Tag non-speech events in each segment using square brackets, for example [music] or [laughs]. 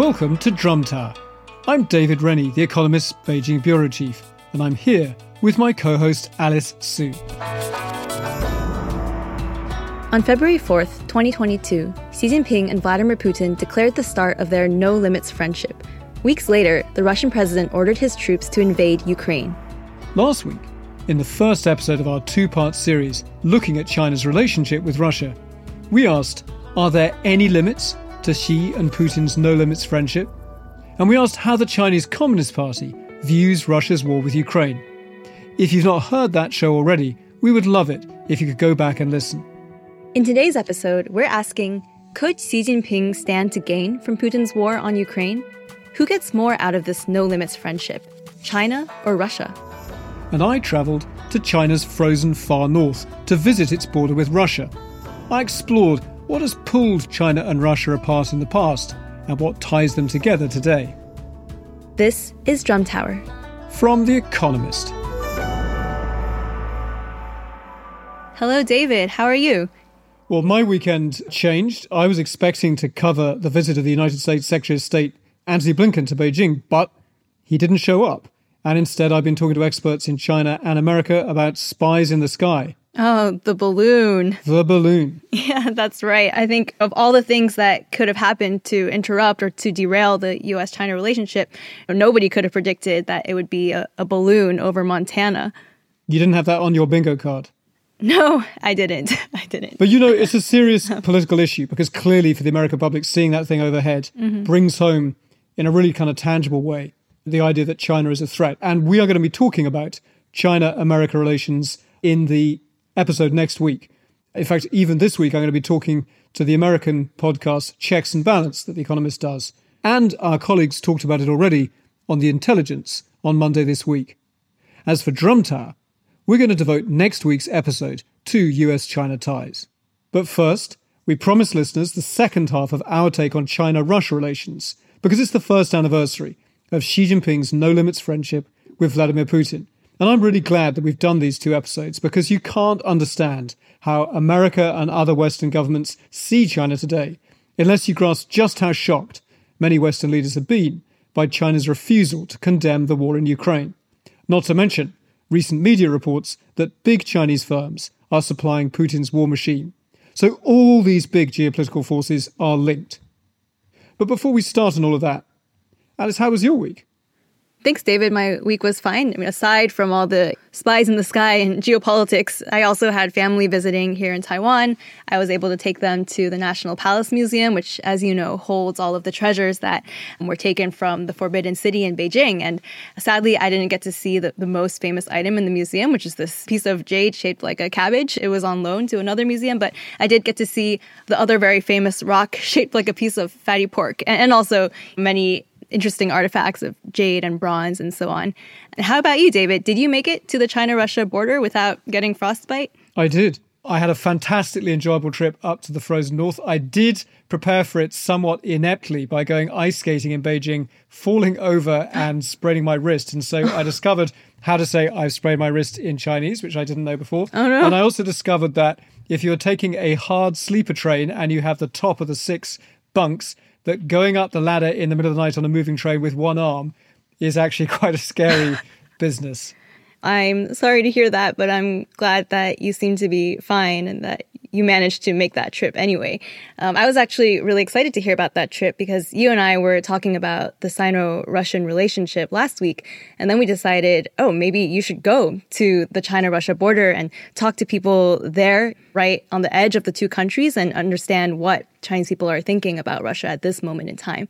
Welcome to Drum Tower. I'm David Rennie, The Economist's Beijing Bureau Chief, and I'm here with my co host Alice Su. On February 4th, 2022, Xi Jinping and Vladimir Putin declared the start of their no limits friendship. Weeks later, the Russian president ordered his troops to invade Ukraine. Last week, in the first episode of our two part series looking at China's relationship with Russia, we asked Are there any limits to Xi and Putin's no limits friendship? And we asked how the Chinese Communist Party views Russia's war with Ukraine. If you've not heard that show already, we would love it if you could go back and listen. In today's episode, we're asking Could Xi Jinping stand to gain from Putin's war on Ukraine? Who gets more out of this no limits friendship, China or Russia? And I travelled to China's frozen far north to visit its border with Russia. I explored what has pulled China and Russia apart in the past and what ties them together today. This is Drum Tower. From The Economist. Hello, David. How are you? Well, my weekend changed. I was expecting to cover the visit of the United States Secretary of State Antony Blinken to Beijing, but he didn't show up. And instead, I've been talking to experts in China and America about spies in the sky. Oh, the balloon. The balloon. [laughs] Yeah, that's right. I think of all the things that could have happened to interrupt or to derail the US China relationship, nobody could have predicted that it would be a, a balloon over Montana. You didn't have that on your bingo card. No, I didn't. [laughs] I didn't. But you know, it's a serious [laughs] political issue because clearly for the American public, seeing that thing overhead mm-hmm. brings home in a really kind of tangible way the idea that China is a threat. And we are going to be talking about China America relations in the episode next week. In fact, even this week, I'm going to be talking to the American podcast Checks and Balance that The Economist does. And our colleagues talked about it already on The Intelligence on Monday this week. As for Drum Tower, we're going to devote next week's episode to US China ties. But first, we promise listeners the second half of our take on China Russia relations, because it's the first anniversary of Xi Jinping's no limits friendship with Vladimir Putin. And I'm really glad that we've done these two episodes because you can't understand how America and other Western governments see China today unless you grasp just how shocked many Western leaders have been by China's refusal to condemn the war in Ukraine. Not to mention recent media reports that big Chinese firms are supplying Putin's war machine. So all these big geopolitical forces are linked. But before we start on all of that, Alice, how was your week? Thanks, David. My week was fine. I mean, aside from all the spies in the sky and geopolitics, I also had family visiting here in Taiwan. I was able to take them to the National Palace Museum, which, as you know, holds all of the treasures that were taken from the Forbidden City in Beijing. And sadly, I didn't get to see the, the most famous item in the museum, which is this piece of jade shaped like a cabbage. It was on loan to another museum, but I did get to see the other very famous rock [laughs] shaped like a piece of fatty pork, and, and also many interesting artifacts of jade and bronze and so on. And how about you, David? Did you make it to the China Russia border without getting frostbite? I did. I had a fantastically enjoyable trip up to the frozen north. I did prepare for it somewhat ineptly by going ice skating in Beijing, falling over and spraining my wrist. And so I [laughs] discovered how to say I've sprained my wrist in Chinese, which I didn't know before. Oh, no. And I also discovered that if you're taking a hard sleeper train and you have the top of the six bunks, that going up the ladder in the middle of the night on a moving train with one arm is actually [laughs] quite a scary business. I'm sorry to hear that, but I'm glad that you seem to be fine and that you managed to make that trip anyway. Um, I was actually really excited to hear about that trip because you and I were talking about the Sino Russian relationship last week. And then we decided, oh, maybe you should go to the China Russia border and talk to people there, right on the edge of the two countries, and understand what Chinese people are thinking about Russia at this moment in time.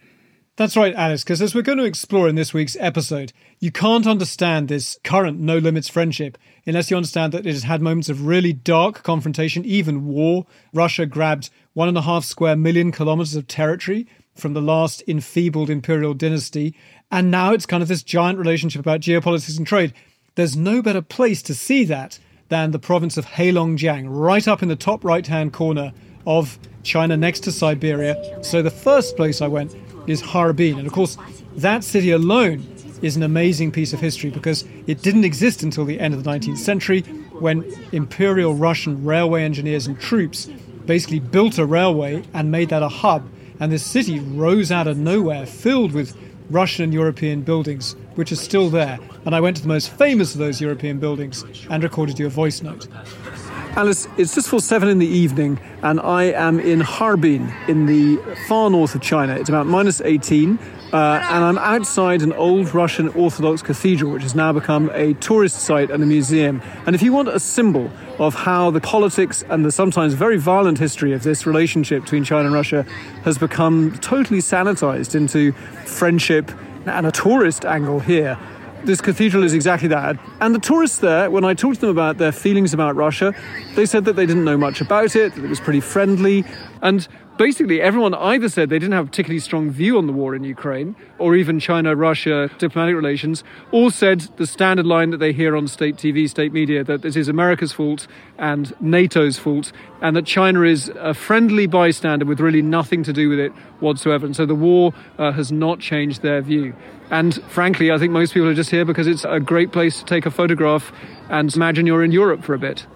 That's right, Alice, because as we're going to explore in this week's episode, you can't understand this current no limits friendship unless you understand that it has had moments of really dark confrontation, even war. Russia grabbed one and a half square million kilometers of territory from the last enfeebled imperial dynasty, and now it's kind of this giant relationship about geopolitics and trade. There's no better place to see that than the province of Heilongjiang, right up in the top right hand corner of China next to Siberia. So the first place I went is Harbin. And of course, that city alone is an amazing piece of history because it didn't exist until the end of the 19th century when Imperial Russian railway engineers and troops basically built a railway and made that a hub. And this city rose out of nowhere, filled with Russian and European buildings, which are still there. And I went to the most famous of those European buildings and recorded you a voice note. Alice, it's just for seven in the evening, and I am in Harbin in the far north of China. It's about minus 18, uh, and I'm outside an old Russian Orthodox cathedral, which has now become a tourist site and a museum. And if you want a symbol of how the politics and the sometimes very violent history of this relationship between China and Russia has become totally sanitized into friendship and a tourist angle here, this cathedral is exactly that. And the tourists there, when I talked to them about their feelings about Russia, they said that they didn't know much about it, that it was pretty friendly. And basically, everyone either said they didn't have a particularly strong view on the war in Ukraine, or even China Russia diplomatic relations, all said the standard line that they hear on state TV, state media, that this is America's fault and NATO's fault, and that China is a friendly bystander with really nothing to do with it whatsoever. And so the war uh, has not changed their view. And frankly, I think most people are just here because it's a great place to take a photograph and imagine you're in Europe for a bit.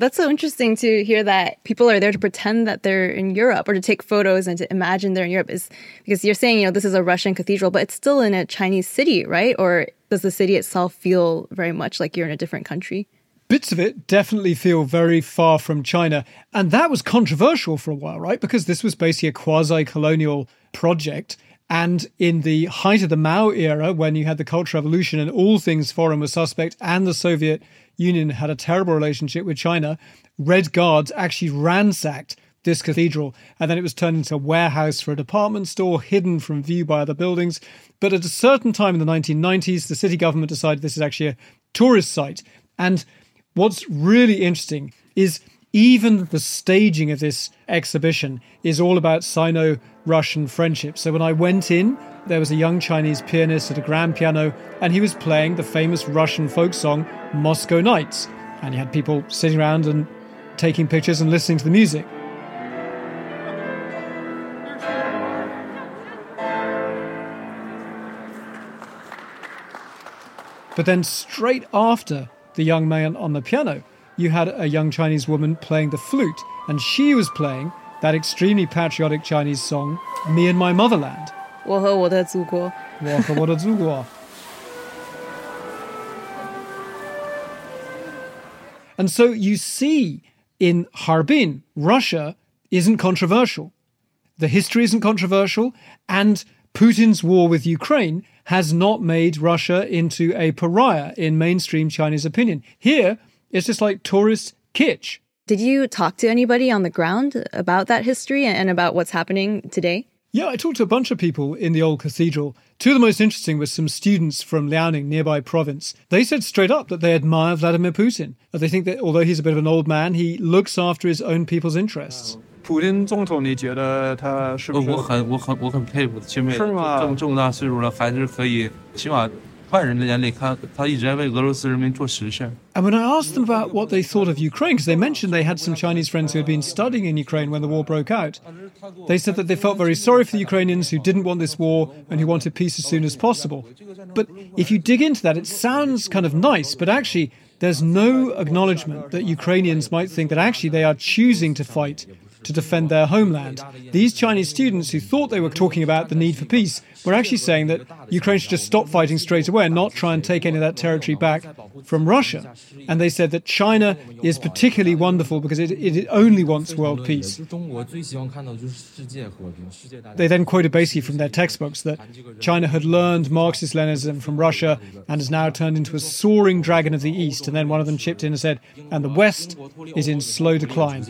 That's so interesting to hear that people are there to pretend that they're in Europe or to take photos and to imagine they're in Europe is because you're saying, you know, this is a Russian cathedral, but it's still in a Chinese city, right? Or does the city itself feel very much like you're in a different country? Bits of it definitely feel very far from China. And that was controversial for a while, right? Because this was basically a quasi colonial project and in the height of the Mao era, when you had the Cultural Revolution and all things foreign were suspect, and the Soviet Union had a terrible relationship with China, Red Guards actually ransacked this cathedral. And then it was turned into a warehouse for a department store, hidden from view by other buildings. But at a certain time in the 1990s, the city government decided this is actually a tourist site. And what's really interesting is even the staging of this exhibition is all about Sino Russian friendship. So when I went in, there was a young Chinese pianist at a grand piano, and he was playing the famous Russian folk song Moscow Nights. And he had people sitting around and taking pictures and listening to the music. But then, straight after the young man on the piano, you had a young Chinese woman playing the flute, and she was playing that extremely patriotic Chinese song, Me and My Motherland. 我和我的祖国。我和我的祖国。and so you see in Harbin, Russia isn't controversial. The history isn't controversial, and Putin's war with Ukraine has not made Russia into a pariah in mainstream Chinese opinion. Here, it's just like tourist kitsch. Did you talk to anybody on the ground about that history and about what's happening today? Yeah, I talked to a bunch of people in the old cathedral. Two of the most interesting were some students from Liaoning, nearby province. They said straight up that they admire Vladimir Putin. They think that although he's a bit of an old man, he looks after his own people's interests. 普京总统，你觉得他是不是？我很我很我很佩服，因为这么这么大岁数了，还是可以，起码 and when I asked them about what they thought of Ukraine, because they mentioned they had some Chinese friends who had been studying in Ukraine when the war broke out, they said that they felt very sorry for the Ukrainians who didn't want this war and who wanted peace as soon as possible. But if you dig into that, it sounds kind of nice, but actually, there's no acknowledgement that Ukrainians might think that actually they are choosing to fight to defend their homeland. These Chinese students who thought they were talking about the need for peace were actually saying that Ukraine should just stop fighting straight away and not try and take any of that territory back from Russia. And they said that China is particularly wonderful because it, it only wants world peace. They then quoted basically from their textbooks that China had learned Marxist Leninism from Russia and has now turned into a soaring dragon of the East. And then one of them chipped in and said, and the West is in slow decline.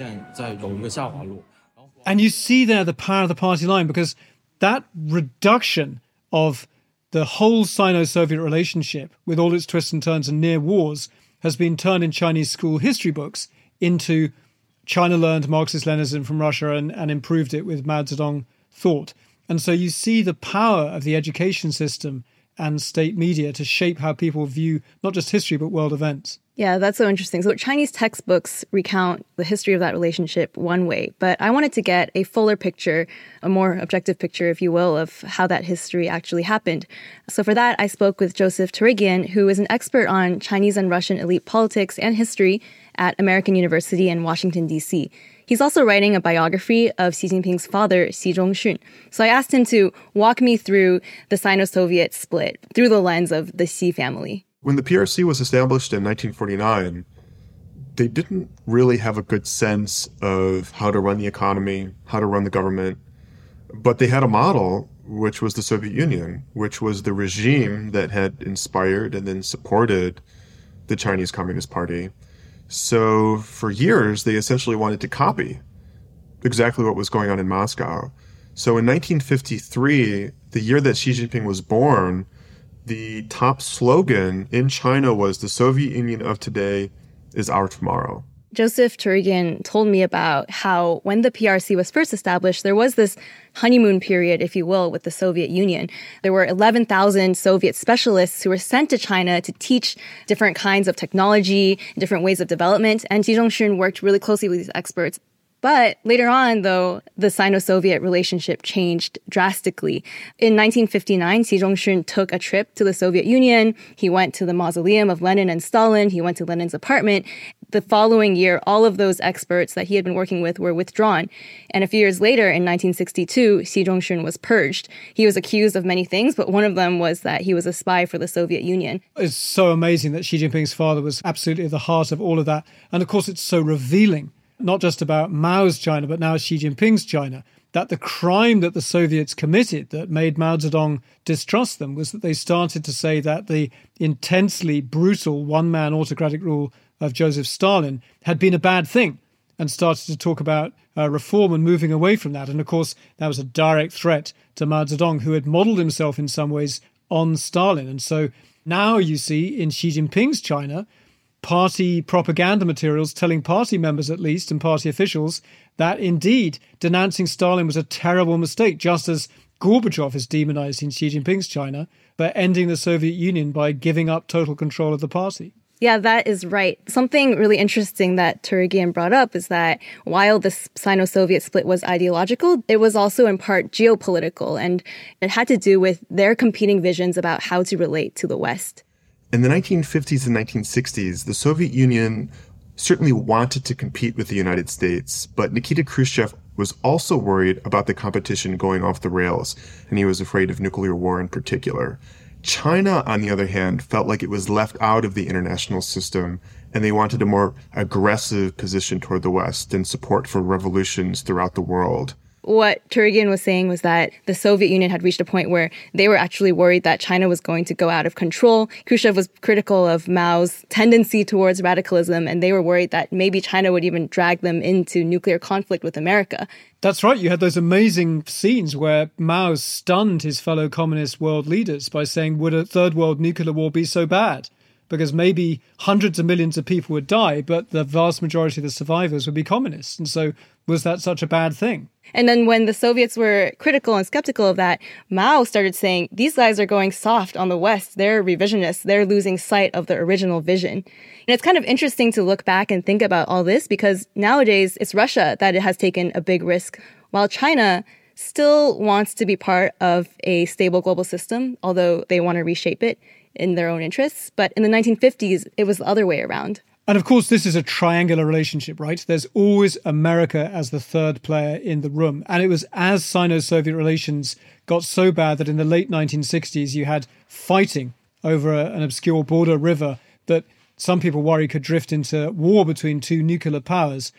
And you see there the power of the party line because that reduction of the whole Sino Soviet relationship, with all its twists and turns and near wars, has been turned in Chinese school history books into China learned Marxist Leninism from Russia and, and improved it with Mao Zedong thought. And so you see the power of the education system and state media to shape how people view not just history but world events. Yeah, that's so interesting. So, Chinese textbooks recount the history of that relationship one way, but I wanted to get a fuller picture, a more objective picture, if you will, of how that history actually happened. So, for that, I spoke with Joseph Torigian, who is an expert on Chinese and Russian elite politics and history at American University in Washington, D.C. He's also writing a biography of Xi Jinping's father, Xi Zhongxun. So I asked him to walk me through the Sino Soviet split through the lens of the Xi family. When the PRC was established in 1949, they didn't really have a good sense of how to run the economy, how to run the government, but they had a model, which was the Soviet Union, which was the regime that had inspired and then supported the Chinese Communist Party. So for years, they essentially wanted to copy exactly what was going on in Moscow. So in 1953, the year that Xi Jinping was born, the top slogan in China was the Soviet Union of today is our tomorrow. Joseph Torigian told me about how when the PRC was first established, there was this honeymoon period, if you will, with the Soviet Union. There were 11,000 Soviet specialists who were sent to China to teach different kinds of technology, different ways of development. And Xi Zhongxun worked really closely with these experts but later on, though, the Sino-Soviet relationship changed drastically. In 1959, Xi Zhongxun took a trip to the Soviet Union. He went to the mausoleum of Lenin and Stalin. He went to Lenin's apartment. The following year, all of those experts that he had been working with were withdrawn. And a few years later, in 1962, Xi Zhongxun was purged. He was accused of many things, but one of them was that he was a spy for the Soviet Union. It's so amazing that Xi Jinping's father was absolutely at the heart of all of that. And of course, it's so revealing not just about Mao's China, but now Xi Jinping's China, that the crime that the Soviets committed that made Mao Zedong distrust them was that they started to say that the intensely brutal one man autocratic rule of Joseph Stalin had been a bad thing and started to talk about uh, reform and moving away from that. And of course, that was a direct threat to Mao Zedong, who had modeled himself in some ways on Stalin. And so now you see in Xi Jinping's China, party propaganda materials telling party members, at least, and party officials that indeed denouncing Stalin was a terrible mistake, just as Gorbachev is demonized Xi Jinping's China, but ending the Soviet Union by giving up total control of the party. Yeah, that is right. Something really interesting that Torigian brought up is that while the Sino Soviet split was ideological, it was also in part geopolitical, and it had to do with their competing visions about how to relate to the West. In the 1950s and 1960s, the Soviet Union certainly wanted to compete with the United States, but Nikita Khrushchev was also worried about the competition going off the rails, and he was afraid of nuclear war in particular. China, on the other hand, felt like it was left out of the international system, and they wanted a more aggressive position toward the West and support for revolutions throughout the world what Torigian was saying was that the Soviet Union had reached a point where they were actually worried that China was going to go out of control. Khrushchev was critical of Mao's tendency towards radicalism, and they were worried that maybe China would even drag them into nuclear conflict with America. That's right. You had those amazing scenes where Mao stunned his fellow communist world leaders by saying, Would a third world nuclear war be so bad? Because maybe hundreds of millions of people would die, but the vast majority of the survivors would be communists. And so, was that such a bad thing? And then when the Soviets were critical and skeptical of that, Mao started saying, these guys are going soft on the West. They're revisionists. They're losing sight of the original vision. And it's kind of interesting to look back and think about all this because nowadays it's Russia that has taken a big risk, while China still wants to be part of a stable global system, although they want to reshape it in their own interests. But in the 1950s, it was the other way around. And of course, this is a triangular relationship, right? There's always America as the third player in the room. And it was as Sino Soviet relations got so bad that in the late 1960s, you had fighting over a, an obscure border river that some people worry could drift into war between two nuclear powers.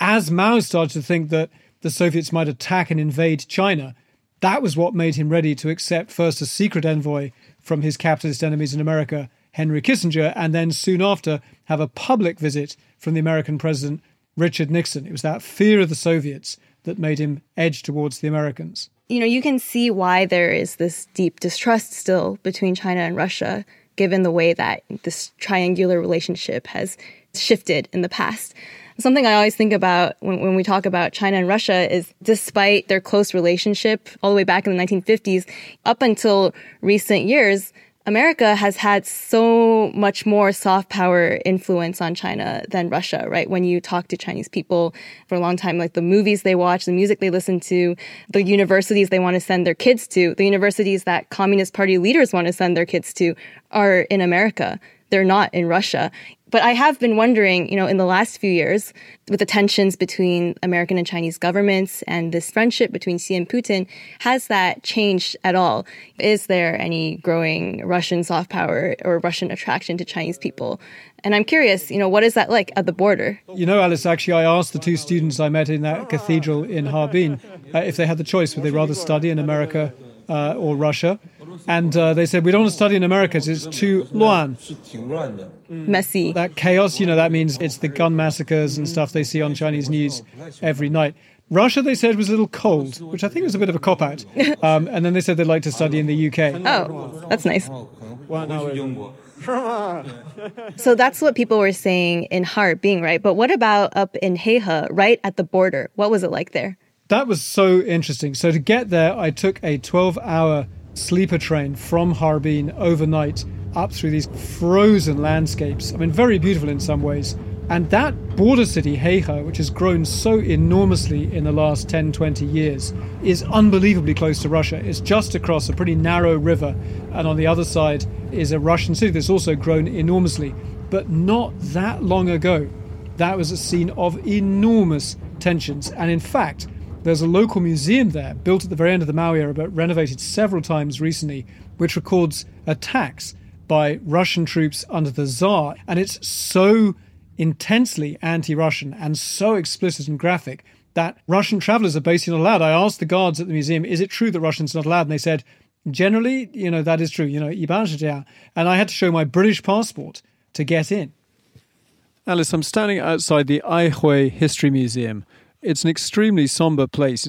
As Mao started to think that the Soviets might attack and invade China, that was what made him ready to accept first a secret envoy from his capitalist enemies in America, Henry Kissinger, and then soon after have a public visit from the American president, Richard Nixon. It was that fear of the Soviets that made him edge towards the Americans. you know, you can see why there is this deep distrust still between China and Russia, given the way that this triangular relationship has shifted in the past. Something I always think about when, when we talk about China and Russia is despite their close relationship all the way back in the 1950s, up until recent years, America has had so much more soft power influence on China than Russia, right? When you talk to Chinese people for a long time, like the movies they watch, the music they listen to, the universities they want to send their kids to, the universities that Communist Party leaders want to send their kids to are in America. They're not in Russia. But I have been wondering, you know, in the last few years, with the tensions between American and Chinese governments and this friendship between Xi and Putin, has that changed at all? Is there any growing Russian soft power or Russian attraction to Chinese people? And I'm curious, you know, what is that like at the border? You know, Alice, actually, I asked the two students I met in that cathedral in Harbin uh, if they had the choice, would they rather study in America uh, or Russia? And uh, they said, we don't want to study in America it's too luan. Messy. That chaos, you know, that means it's the gun massacres and stuff they see on Chinese news every night. Russia, they said, was a little cold, which I think was a bit of a cop out. Um, and then they said they'd like to study in the UK. Oh, that's nice. so that's what people were saying in Harbin, right? But what about up in Heihe, right at the border? What was it like there? That was so interesting. So to get there, I took a 12 hour sleeper train from Harbin overnight up through these frozen landscapes. I mean, very beautiful in some ways. And that border city, Heihe, which has grown so enormously in the last 10, 20 years, is unbelievably close to Russia. It's just across a pretty narrow river. And on the other side is a Russian city that's also grown enormously. But not that long ago, that was a scene of enormous tensions. And in fact, there's a local museum there, built at the very end of the Mao era, but renovated several times recently, which records attacks by Russian troops under the Tsar. And it's so intensely anti Russian and so explicit and graphic that Russian travelers are basically not allowed. I asked the guards at the museum, is it true that Russians are not allowed? And they said, generally, you know, that is true. You know, and I had to show my British passport to get in. Alice, I'm standing outside the Aihui History Museum, it's an extremely somber place.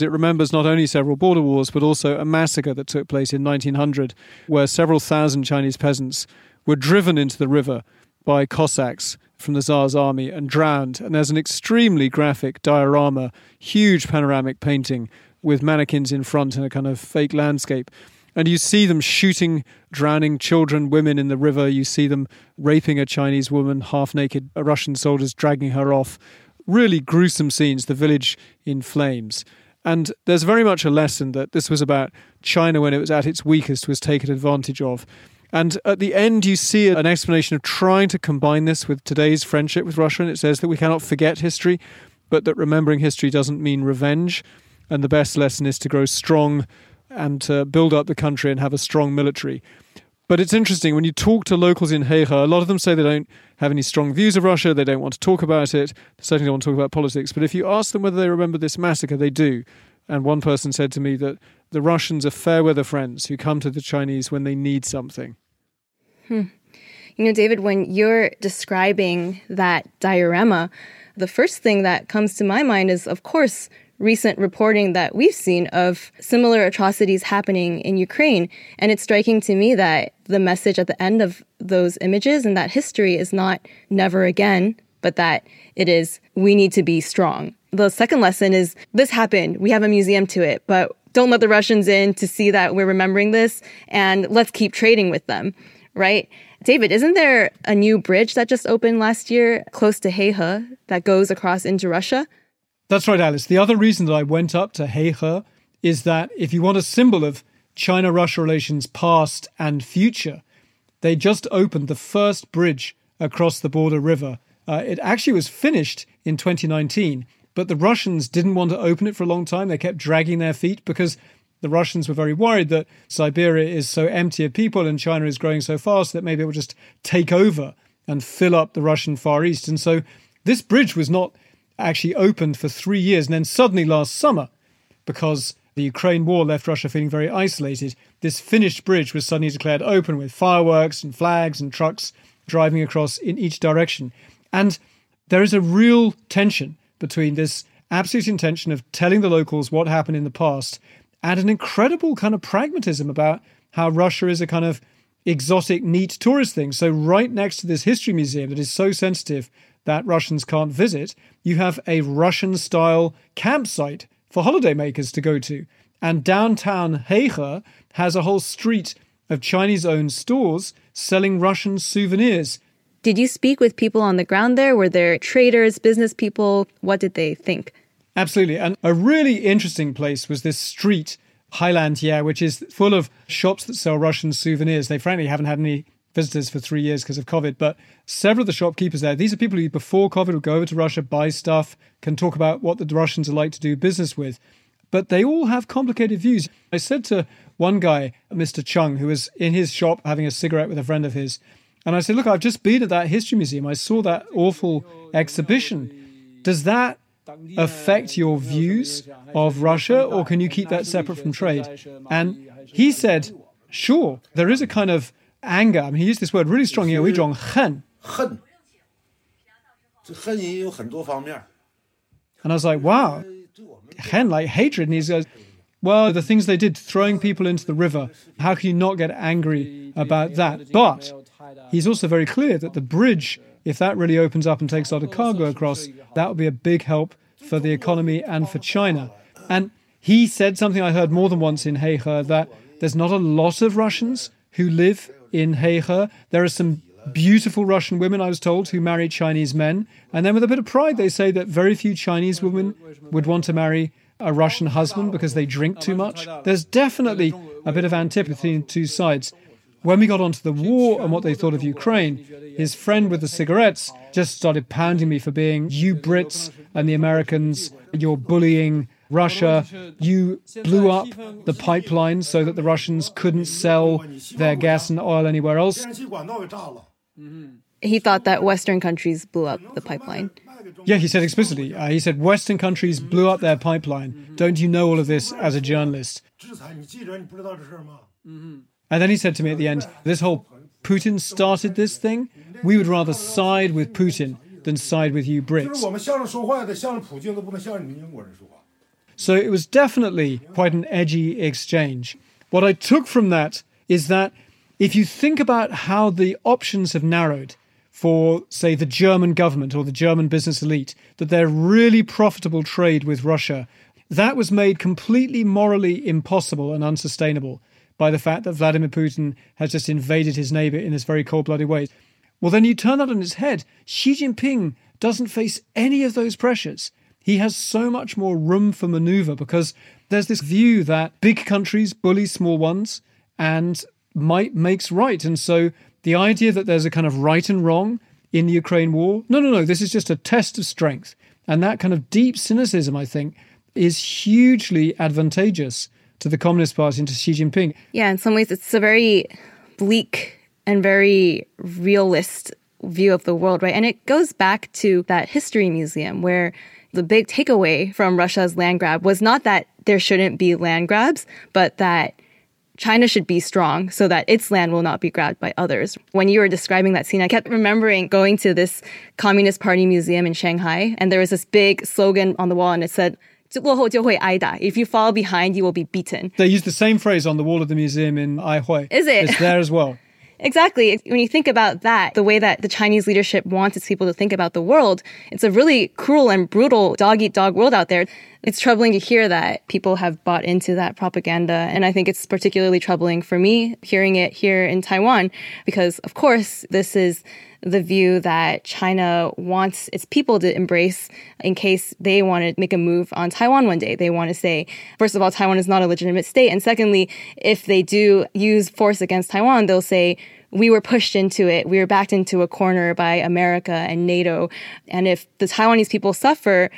It remembers not only several border wars, but also a massacre that took place in 1900, where several thousand Chinese peasants were driven into the river by Cossacks from the Tsar's army and drowned. And there's an extremely graphic diorama, huge panoramic painting with mannequins in front and a kind of fake landscape. And you see them shooting drowning children, women in the river. You see them raping a Chinese woman, half naked, Russian soldiers dragging her off really gruesome scenes, the village in flames. And there's very much a lesson that this was about China when it was at its weakest, was taken advantage of. And at the end, you see an explanation of trying to combine this with today's friendship with Russia. And it says that we cannot forget history, but that remembering history doesn't mean revenge. And the best lesson is to grow strong and to build up the country and have a strong military. But it's interesting when you talk to locals in Heihe, a lot of them say they don't have any strong views of Russia, they don't want to talk about it, they certainly don't want to talk about politics. But if you ask them whether they remember this massacre, they do. And one person said to me that the Russians are fair weather friends who come to the Chinese when they need something. Hmm. You know, David, when you're describing that diorama, the first thing that comes to my mind is, of course, recent reporting that we've seen of similar atrocities happening in Ukraine. And it's striking to me that the message at the end of those images and that history is not never again, but that it is we need to be strong. The second lesson is this happened. We have a museum to it, but don't let the Russians in to see that we're remembering this and let's keep trading with them, right? David, isn't there a new bridge that just opened last year close to Heihe that goes across into Russia? That's right, Alice. The other reason that I went up to Heihe is that if you want a symbol of China Russia relations past and future, they just opened the first bridge across the border river. Uh, it actually was finished in 2019, but the Russians didn't want to open it for a long time. They kept dragging their feet because the Russians were very worried that Siberia is so empty of people and China is growing so fast that maybe it will just take over and fill up the Russian Far East. And so this bridge was not actually opened for three years. And then suddenly last summer, because the Ukraine war left Russia feeling very isolated, this finished bridge was suddenly declared open with fireworks and flags and trucks driving across in each direction. And there is a real tension between this absolute intention of telling the locals what happened in the past and an incredible kind of pragmatism about how Russia is a kind of exotic, neat tourist thing. So, right next to this history museum that is so sensitive that Russians can't visit, you have a Russian style campsite for holidaymakers to go to. And downtown Heihe has a whole street of Chinese owned stores selling Russian souvenirs. Did you speak with people on the ground there? Were there traders, business people? What did they think? Absolutely. And a really interesting place was this street, Heilandier, which is full of shops that sell Russian souvenirs. They frankly haven't had any visitors for three years because of COVID, but several of the shopkeepers there, these are people who before COVID would go over to Russia, buy stuff, can talk about what the Russians are like to do business with. But they all have complicated views. I said to one guy, Mr. Chung, who was in his shop having a cigarette with a friend of his, and I said, Look, I've just been at that history museum. I saw that awful exhibition. Does that affect your views of Russia, or can you keep that separate from trade? And he said, Sure, there is a kind of anger. I mean, he used this word really strong, you know, 一种恨. And I was like, wow, hen, like hatred. And he goes, well, the things they did, throwing people into the river, how can you not get angry about that? But he's also very clear that the bridge, if that really opens up and takes a lot of cargo across, that would be a big help for the economy and for China. And he said something I heard more than once in Heihe that there's not a lot of Russians who live in Heihe. There are some beautiful Russian women, I was told, who marry Chinese men. And then with a bit of pride, they say that very few Chinese women would want to marry a Russian husband because they drink too much. There's definitely a bit of antipathy in two sides. When we got onto the war and what they thought of Ukraine, his friend with the cigarettes just started pounding me for being you Brits and the Americans, you're bullying Russia, you blew up the pipeline so that the Russians couldn't sell their gas and oil anywhere else. He thought that Western countries blew up the pipeline. Yeah, he said explicitly. Uh, he said Western countries blew up their pipeline. Don't you know all of this as a journalist? And then he said to me at the end, this whole Putin started this thing. We would rather side with Putin than side with you Brits. So it was definitely quite an edgy exchange. What I took from that is that if you think about how the options have narrowed for, say, the German government or the German business elite, that they're really profitable trade with Russia, that was made completely morally impossible and unsustainable by the fact that Vladimir Putin has just invaded his neighbor in this very cold blooded way. Well, then you turn that on its head. Xi Jinping doesn't face any of those pressures he has so much more room for maneuver because there's this view that big countries bully small ones and might makes right. And so the idea that there's a kind of right and wrong in the Ukraine war, no, no, no, this is just a test of strength. And that kind of deep cynicism, I think, is hugely advantageous to the Communist Party and to Xi Jinping. Yeah, in some ways, it's a very bleak and very realist view of the world, right? And it goes back to that history museum where the big takeaway from Russia's land grab was not that there shouldn't be land grabs, but that China should be strong so that its land will not be grabbed by others. When you were describing that scene, I kept remembering going to this Communist Party museum in Shanghai, and there was this big slogan on the wall, and it said, if you fall behind, you will be beaten. They use the same phrase on the wall of the museum in Aihui. Is it? It's there as well. [laughs] Exactly. When you think about that, the way that the Chinese leadership wants its people to think about the world, it's a really cruel and brutal dog eat dog world out there. It's troubling to hear that people have bought into that propaganda. And I think it's particularly troubling for me hearing it here in Taiwan, because of course, this is the view that China wants its people to embrace in case they want to make a move on Taiwan one day. They want to say, first of all, Taiwan is not a legitimate state. And secondly, if they do use force against Taiwan, they'll say, we were pushed into it. We were backed into a corner by America and NATO. And if the Taiwanese people suffer,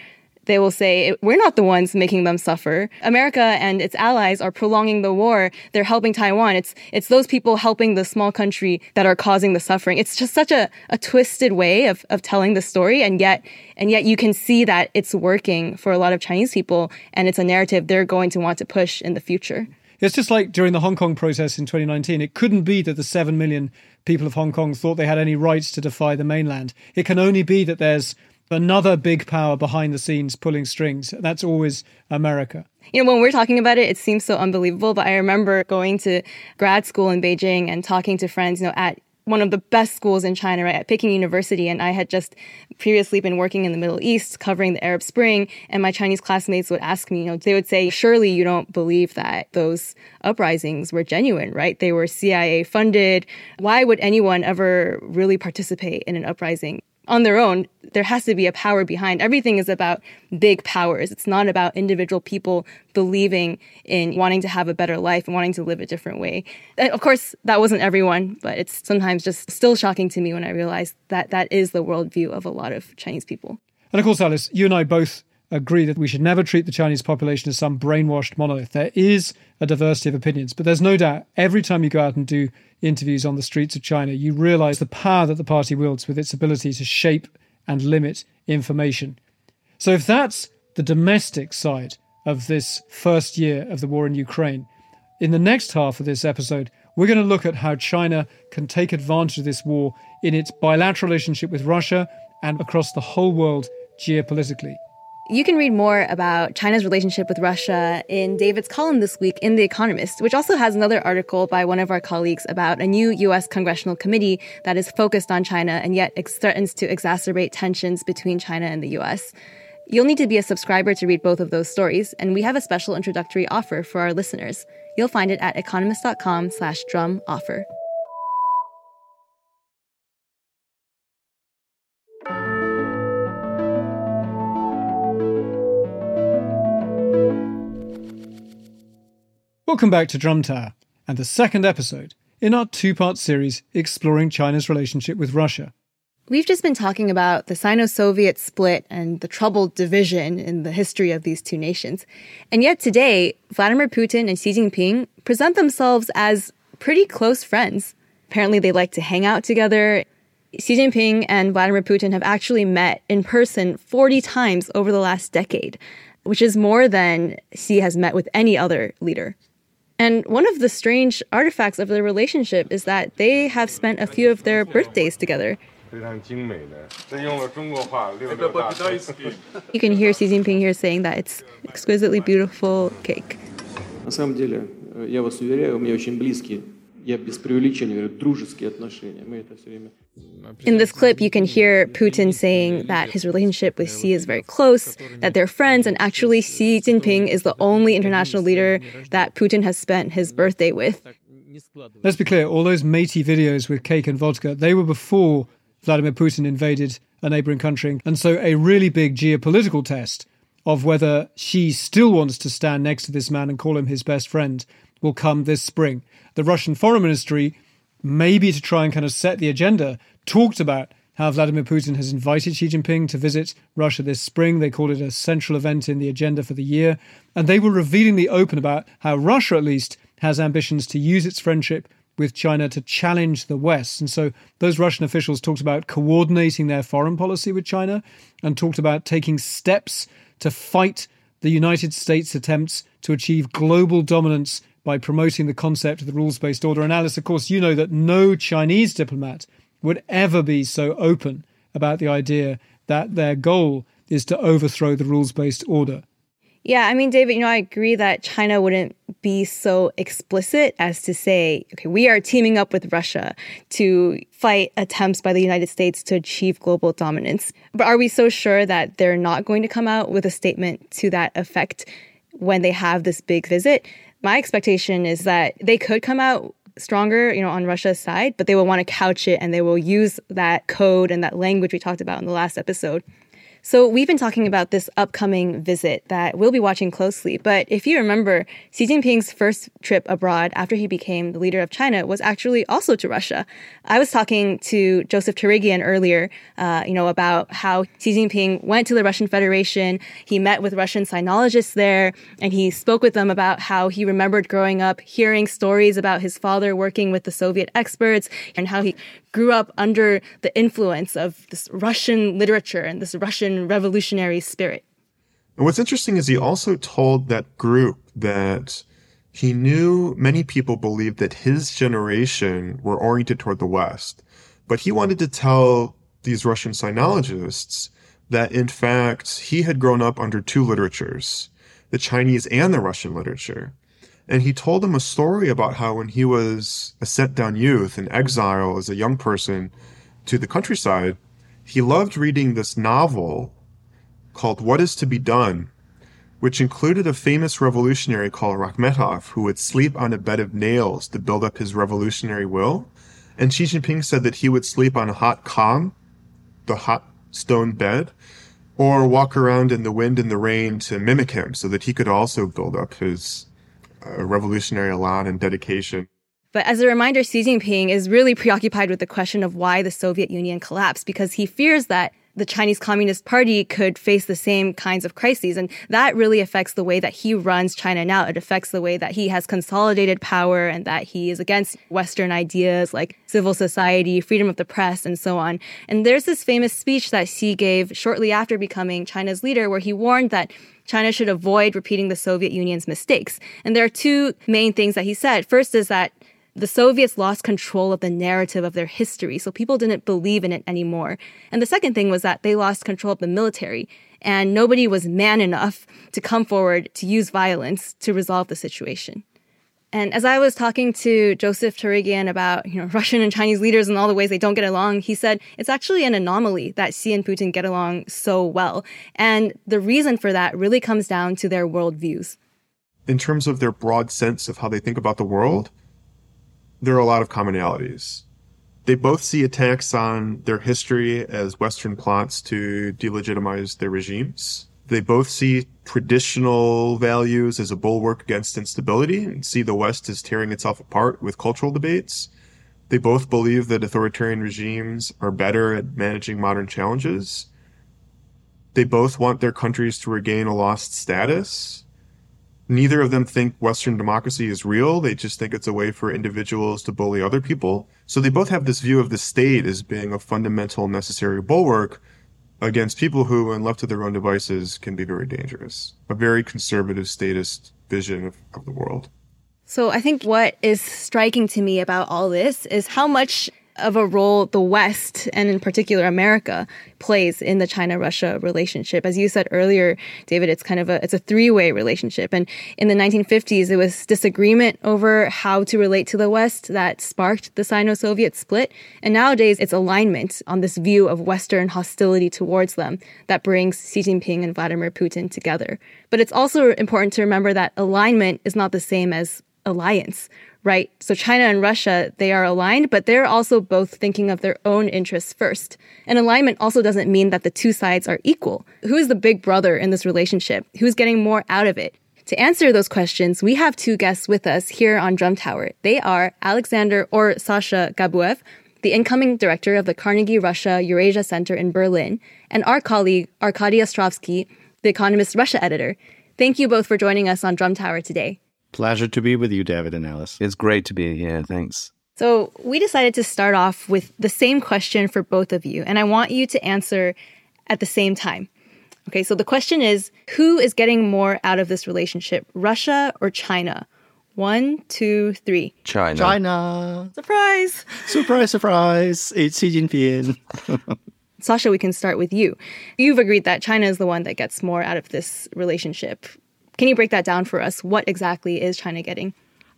they will say, we're not the ones making them suffer. America and its allies are prolonging the war. They're helping Taiwan. It's, it's those people helping the small country that are causing the suffering. It's just such a, a twisted way of, of telling the story. And yet, and yet you can see that it's working for a lot of Chinese people. And it's a narrative they're going to want to push in the future. It's just like during the Hong Kong process in 2019. It couldn't be that the 7 million people of Hong Kong thought they had any rights to defy the mainland. It can only be that there's another big power behind the scenes pulling strings. That's always America. You know, when we're talking about it, it seems so unbelievable, but I remember going to grad school in Beijing and talking to friends, you know, at one of the best schools in China, right, at Peking University. And I had just previously been working in the Middle East covering the Arab Spring. And my Chinese classmates would ask me, you know, they would say, surely you don't believe that those uprisings were genuine, right? They were CIA funded. Why would anyone ever really participate in an uprising? On their own, there has to be a power behind. Everything is about big powers. It's not about individual people believing in wanting to have a better life and wanting to live a different way. And of course, that wasn't everyone, but it's sometimes just still shocking to me when I realize that that is the worldview of a lot of Chinese people. And of course, Alice, you and I both agree that we should never treat the Chinese population as some brainwashed monolith. There is a diversity of opinions, but there's no doubt every time you go out and do interviews on the streets of China, you realize the power that the party wields with its ability to shape and limit information. So, if that's the domestic side of this first year of the war in Ukraine, in the next half of this episode, we're going to look at how China can take advantage of this war in its bilateral relationship with Russia and across the whole world geopolitically. You can read more about China's relationship with Russia in David's column this week in The Economist, which also has another article by one of our colleagues about a new U.S. congressional committee that is focused on China and yet threatens to exacerbate tensions between China and the U.S. You'll need to be a subscriber to read both of those stories, and we have a special introductory offer for our listeners. You'll find it at economist.com slash drum offer. Welcome back to Drum Tower and the second episode in our two part series exploring China's relationship with Russia. We've just been talking about the Sino Soviet split and the troubled division in the history of these two nations. And yet today, Vladimir Putin and Xi Jinping present themselves as pretty close friends. Apparently, they like to hang out together. Xi Jinping and Vladimir Putin have actually met in person 40 times over the last decade, which is more than Xi has met with any other leader. And one of the strange artifacts of their relationship is that they have spent a few of their birthdays together. [laughs] You can hear Xi Jinping here saying that it's exquisitely beautiful cake. На самом деле, я вас уверяю, у меня очень близкие я без преувеличения говорю, дружеские отношения. Мы это все время... in this clip, you can hear Putin saying that his relationship with Xi is very close, that they're friends, and actually Xi Jinping is the only international leader that Putin has spent his birthday with. Let's be clear, all those matey videos with cake and vodka, they were before Vladimir Putin invaded a neighboring country. And so a really big geopolitical test of whether Xi still wants to stand next to this man and call him his best friend will come this spring. The Russian Foreign Ministry, maybe to try and kind of set the agenda, talked about how Vladimir Putin has invited Xi Jinping to visit Russia this spring. They called it a central event in the agenda for the year. And they were revealingly open about how Russia, at least, has ambitions to use its friendship with China to challenge the West. And so those Russian officials talked about coordinating their foreign policy with China and talked about taking steps to fight the United States' attempts to achieve global dominance by promoting the concept of the rules based order. And Alice, of course, you know that no Chinese diplomat would ever be so open about the idea that their goal is to overthrow the rules based order. Yeah, I mean, David, you know, I agree that China wouldn't be so explicit as to say, okay, we are teaming up with Russia to fight attempts by the United States to achieve global dominance. But are we so sure that they're not going to come out with a statement to that effect when they have this big visit? My expectation is that they could come out stronger, you know, on Russia's side, but they will want to couch it and they will use that code and that language we talked about in the last episode so we've been talking about this upcoming visit that we'll be watching closely. But if you remember, Xi Jinping's first trip abroad after he became the leader of China was actually also to Russia. I was talking to Joseph Torigian earlier, uh, you know, about how Xi Jinping went to the Russian Federation. He met with Russian sinologists there, and he spoke with them about how he remembered growing up hearing stories about his father working with the Soviet experts and how he grew up under the influence of this Russian literature and this Russian revolutionary spirit. And what's interesting is he also told that group that he knew many people believed that his generation were oriented toward the West, but he wanted to tell these Russian sinologists that in fact he had grown up under two literatures the Chinese and the Russian literature. And he told them a story about how when he was a set down youth in exile as a young person to the countryside, he loved reading this novel called What is to be Done, which included a famous revolutionary called Rakhmetov who would sleep on a bed of nails to build up his revolutionary will. And Xi Jinping said that he would sleep on a hot kang, the hot stone bed, or walk around in the wind and the rain to mimic him so that he could also build up his uh, revolutionary elan and dedication. But as a reminder, Xi Jinping is really preoccupied with the question of why the Soviet Union collapsed because he fears that the Chinese Communist Party could face the same kinds of crises. And that really affects the way that he runs China now. It affects the way that he has consolidated power and that he is against Western ideas like civil society, freedom of the press, and so on. And there's this famous speech that Xi gave shortly after becoming China's leader where he warned that China should avoid repeating the Soviet Union's mistakes. And there are two main things that he said. First is that the Soviets lost control of the narrative of their history, so people didn't believe in it anymore. And the second thing was that they lost control of the military, and nobody was man enough to come forward to use violence to resolve the situation. And as I was talking to Joseph Torigian about, you know, [laughs] Russian and Chinese leaders and all the ways they don't get along, he said it's actually an anomaly that Xi and Putin get along so well. And the reason for that really comes down to their worldviews. In terms of their broad sense of how they think about the world, there are a lot of commonalities. They both see attacks on their history as Western plots to delegitimize their regimes. They both see traditional values as a bulwark against instability and see the West as tearing itself apart with cultural debates. They both believe that authoritarian regimes are better at managing modern challenges. They both want their countries to regain a lost status neither of them think Western democracy is real. They just think it's a way for individuals to bully other people. So they both have this view of the state as being a fundamental necessary bulwark against people who, when left to their own devices, can be very dangerous. A very conservative statist vision of, of the world. So I think what is striking to me about all this is how much of a role the West, and in particular America, plays in the China-Russia relationship. As you said earlier, David, it's kind of a it's a three-way relationship. And in the 1950s, it was disagreement over how to relate to the West that sparked the Sino-Soviet split. And nowadays, it's alignment on this view of Western hostility towards them that brings Xi Jinping and Vladimir Putin together. But it's also important to remember that alignment is not the same as alliance right? So China and Russia, they are aligned, but they're also both thinking of their own interests first. And alignment also doesn't mean that the two sides are equal. Who is the big brother in this relationship? Who's getting more out of it? To answer those questions, we have two guests with us here on Drum Tower. They are Alexander or Sasha Gabuev, the incoming director of the Carnegie Russia Eurasia Center in Berlin, and our colleague Arkady Ostrovsky, the Economist Russia editor. Thank you both for joining us on Drum Tower today. Pleasure to be with you, David and Alice. It's great to be here. Thanks. So, we decided to start off with the same question for both of you, and I want you to answer at the same time. Okay, so the question is who is getting more out of this relationship, Russia or China? One, two, three. China. China. Surprise. Surprise, surprise. It's Xi Jinping. [laughs] Sasha, we can start with you. You've agreed that China is the one that gets more out of this relationship. Can you break that down for us? What exactly is China getting?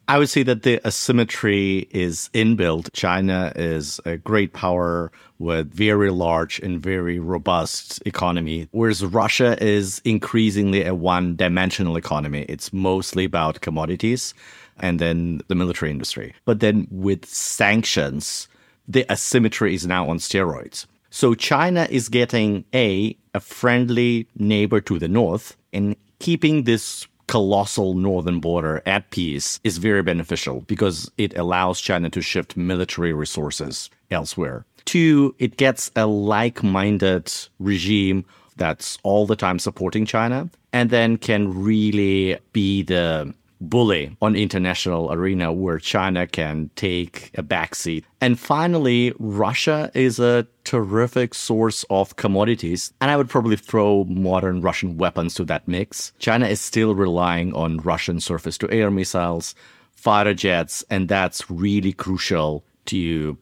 I would say that the asymmetry is inbuilt. China is a great power with very large and very robust economy, whereas Russia is increasingly a one-dimensional economy. It's mostly about commodities and then the military industry. But then with sanctions, the asymmetry is now on steroids. So China is getting a a friendly neighbor to the north and keeping this colossal northern border at peace is very beneficial because it allows China to shift military resources elsewhere. Two, it gets a like minded regime that's all the time supporting China and then can really be the bully on international arena where China can take a backseat. And finally, Russia is a terrific source of commodities. And I would probably throw modern Russian weapons to that mix. China is still relying on Russian surface to air missiles, fighter jets, and that's really crucial to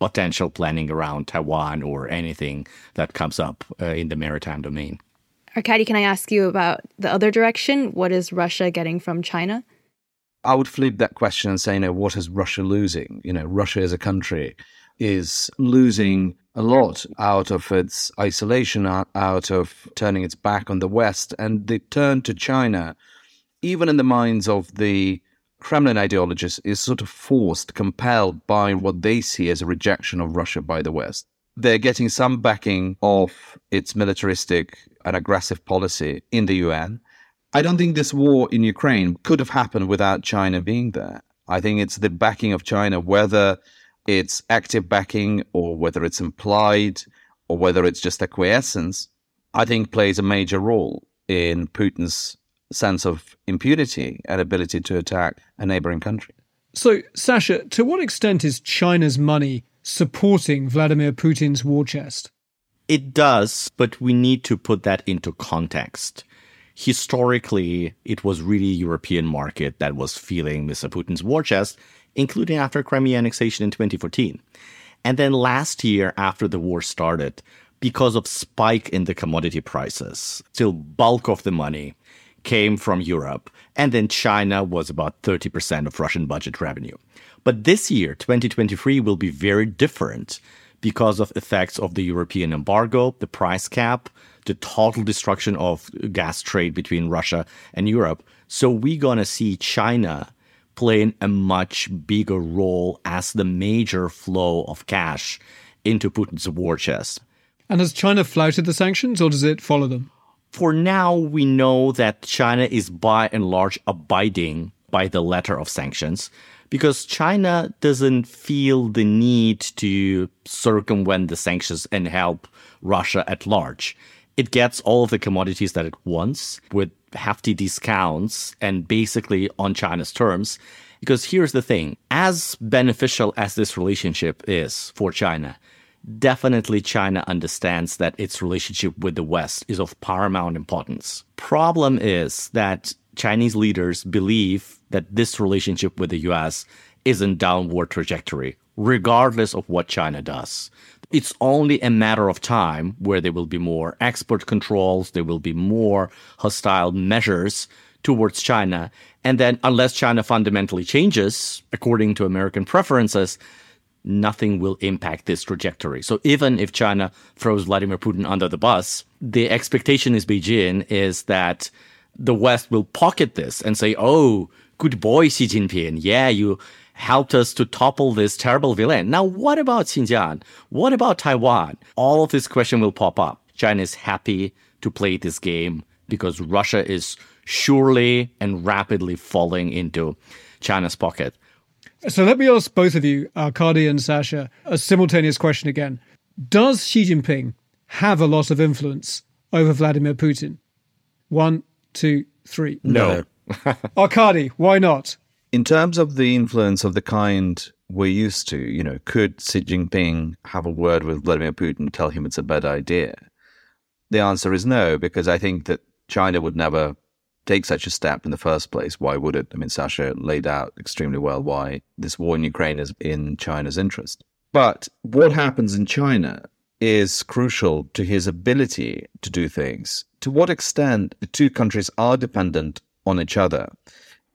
potential planning around Taiwan or anything that comes up uh, in the maritime domain. Arkady, can I ask you about the other direction? What is Russia getting from China? I would flip that question and say, you know, what is Russia losing? You know, Russia as a country is losing a lot out of its isolation, out of turning its back on the West. And the turn to China, even in the minds of the Kremlin ideologists, is sort of forced, compelled by what they see as a rejection of Russia by the West. They're getting some backing of its militaristic and aggressive policy in the UN. I don't think this war in Ukraine could have happened without China being there. I think it's the backing of China, whether it's active backing or whether it's implied or whether it's just acquiescence, I think plays a major role in Putin's sense of impunity and ability to attack a neighboring country. So, Sasha, to what extent is China's money supporting Vladimir Putin's war chest? It does, but we need to put that into context. Historically, it was really European market that was feeling Mr. Putin's war chest, including after Crimea annexation in 2014. And then last year, after the war started, because of spike in the commodity prices, still bulk of the money came from Europe, and then China was about 30% of Russian budget revenue. But this year, 2023, will be very different because of effects of the European embargo, the price cap, the total destruction of gas trade between Russia and Europe. So we're going to see China playing a much bigger role as the major flow of cash into Putin's war chest. And has China flouted the sanctions or does it follow them? For now, we know that China is by and large abiding by the letter of sanctions because China doesn't feel the need to circumvent the sanctions and help Russia at large. It gets all of the commodities that it wants with hefty discounts and basically on China's terms. Because here's the thing as beneficial as this relationship is for China, definitely China understands that its relationship with the West is of paramount importance. Problem is that Chinese leaders believe that this relationship with the US is in downward trajectory, regardless of what China does. It's only a matter of time where there will be more export controls, there will be more hostile measures towards China. And then, unless China fundamentally changes according to American preferences, nothing will impact this trajectory. So even if China throws Vladimir Putin under the bus, the expectation is Beijing is that the West will pocket this and say, oh, good boy, Xi Jinping. Yeah, you helped us to topple this terrible villain. Now, what about Xinjiang? What about Taiwan? All of this question will pop up. China is happy to play this game because Russia is surely and rapidly falling into China's pocket. So let me ask both of you, uh, Arkady and Sasha, a simultaneous question again. Does Xi Jinping have a lot of influence over Vladimir Putin? One, two, three. No. [laughs] Arkady, why not? In terms of the influence of the kind we're used to, you know, could Xi Jinping have a word with Vladimir Putin, tell him it's a bad idea? The answer is no, because I think that China would never take such a step in the first place. Why would it? I mean, Sasha laid out extremely well why this war in Ukraine is in China's interest. But what happens in China is crucial to his ability to do things. To what extent the two countries are dependent on each other.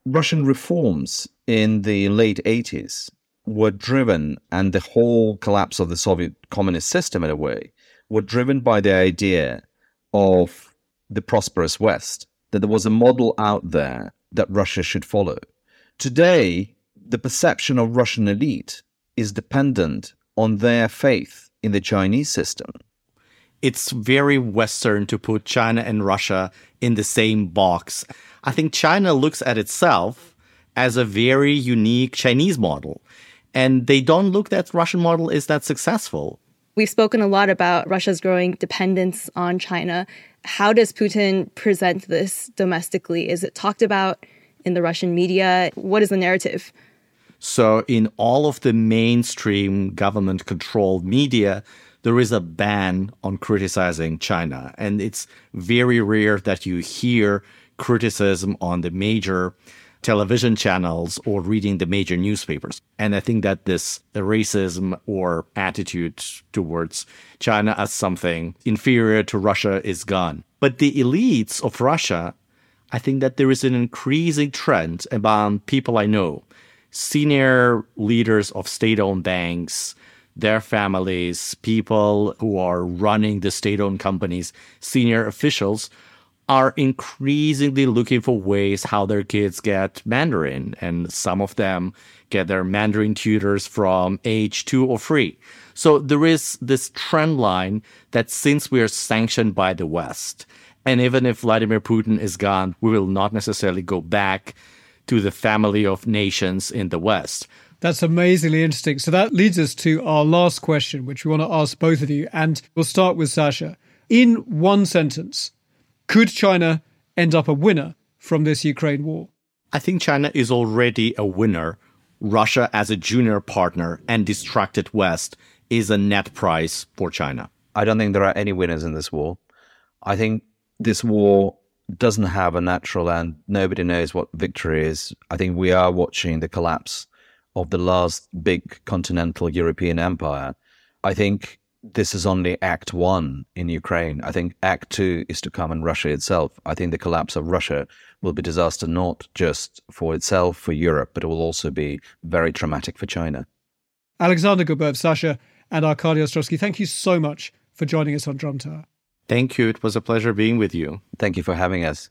Russian reforms in the late 80s were driven, and the whole collapse of the Soviet communist system, in a way, were driven by the idea of the prosperous West that there was a model out there that Russia should follow. Today, the perception of Russian elite is dependent on their faith in the Chinese system. It's very Western to put China and Russia in the same box. I think China looks at itself as a very unique Chinese model. And they don't look that Russian model is that successful. We've spoken a lot about Russia's growing dependence on China. How does Putin present this domestically? Is it talked about in the Russian media? What is the narrative? So, in all of the mainstream government controlled media, there is a ban on criticizing China. And it's very rare that you hear criticism on the major television channels or reading the major newspapers. And I think that this racism or attitude towards China as something inferior to Russia is gone. But the elites of Russia, I think that there is an increasing trend among people I know, senior leaders of state owned banks, their families, people who are running the state owned companies, senior officials are increasingly looking for ways how their kids get Mandarin. And some of them get their Mandarin tutors from age two or three. So there is this trend line that since we are sanctioned by the West, and even if Vladimir Putin is gone, we will not necessarily go back to the family of nations in the West. That's amazingly interesting. So that leads us to our last question, which we want to ask both of you. And we'll start with Sasha. In one sentence, could China end up a winner from this Ukraine war? I think China is already a winner. Russia, as a junior partner and distracted West, is a net prize for China. I don't think there are any winners in this war. I think this war doesn't have a natural end. Nobody knows what victory is. I think we are watching the collapse of the last big continental European empire. I think this is only act one in Ukraine. I think act two is to come in Russia itself. I think the collapse of Russia will be disaster not just for itself, for Europe, but it will also be very traumatic for China. Alexander Gabuev, Sasha, and Arkady Ostrovsky, thank you so much for joining us on Drum Tower. Thank you. It was a pleasure being with you. Thank you for having us.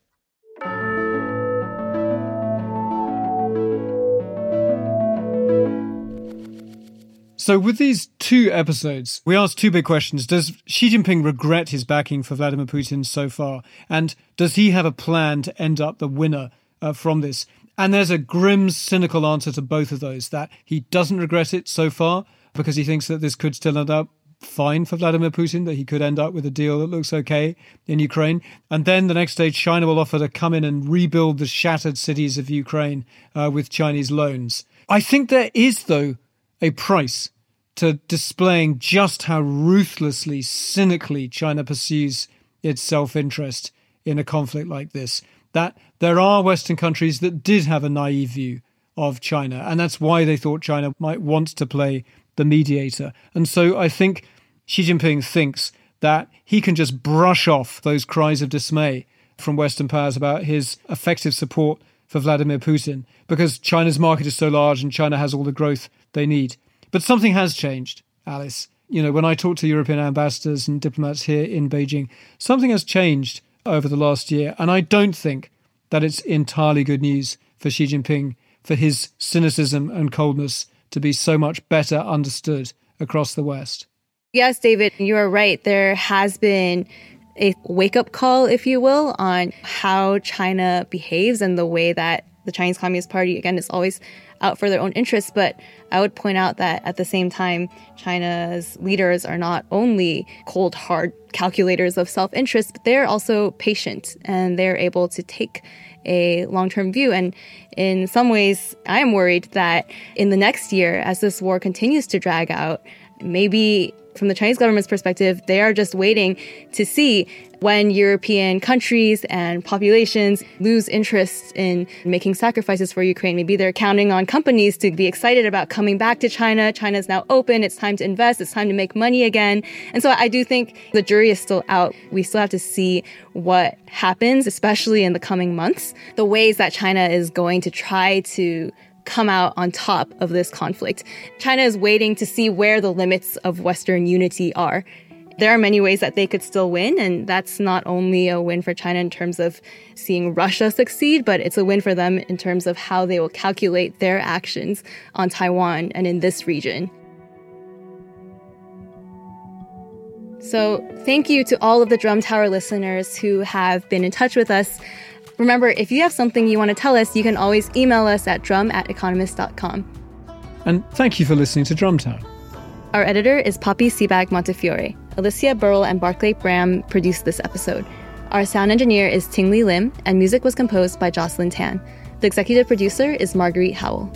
So, with these two episodes, we asked two big questions. Does Xi Jinping regret his backing for Vladimir Putin so far? And does he have a plan to end up the winner uh, from this? And there's a grim, cynical answer to both of those that he doesn't regret it so far because he thinks that this could still end up fine for Vladimir Putin, that he could end up with a deal that looks okay in Ukraine. And then the next stage, China will offer to come in and rebuild the shattered cities of Ukraine uh, with Chinese loans. I think there is, though, a price to displaying just how ruthlessly, cynically China pursues its self interest in a conflict like this. That there are Western countries that did have a naive view of China, and that's why they thought China might want to play the mediator. And so I think Xi Jinping thinks that he can just brush off those cries of dismay from Western powers about his effective support for Vladimir Putin because China's market is so large and China has all the growth they need. But something has changed, Alice. You know, when I talk to European ambassadors and diplomats here in Beijing, something has changed over the last year. And I don't think that it's entirely good news for Xi Jinping for his cynicism and coldness to be so much better understood across the West. Yes, David, you are right. There has been a wake up call, if you will, on how China behaves and the way that the Chinese Communist Party, again, is always out for their own interests. But I would point out that at the same time, China's leaders are not only cold, hard calculators of self interest, but they're also patient and they're able to take a long term view. And in some ways, I am worried that in the next year, as this war continues to drag out, maybe from the Chinese government's perspective, they are just waiting to see when European countries and populations lose interest in making sacrifices for Ukraine. Maybe they're counting on companies to be excited about coming back to China. China's now open. It's time to invest. It's time to make money again. And so I do think the jury is still out. We still have to see what happens, especially in the coming months. The ways that China is going to try to come out on top of this conflict. China is waiting to see where the limits of Western unity are. There are many ways that they could still win, and that's not only a win for China in terms of seeing Russia succeed, but it's a win for them in terms of how they will calculate their actions on Taiwan and in this region. So, thank you to all of the Drum Tower listeners who have been in touch with us. Remember, if you have something you want to tell us, you can always email us at drum at economist.com. And thank you for listening to Drum Tower. Our editor is Poppy Sebag Montefiore. Alicia Burrell and Barclay Bram produced this episode. Our sound engineer is Ting Li Lim, and music was composed by Jocelyn Tan. The executive producer is Marguerite Howell.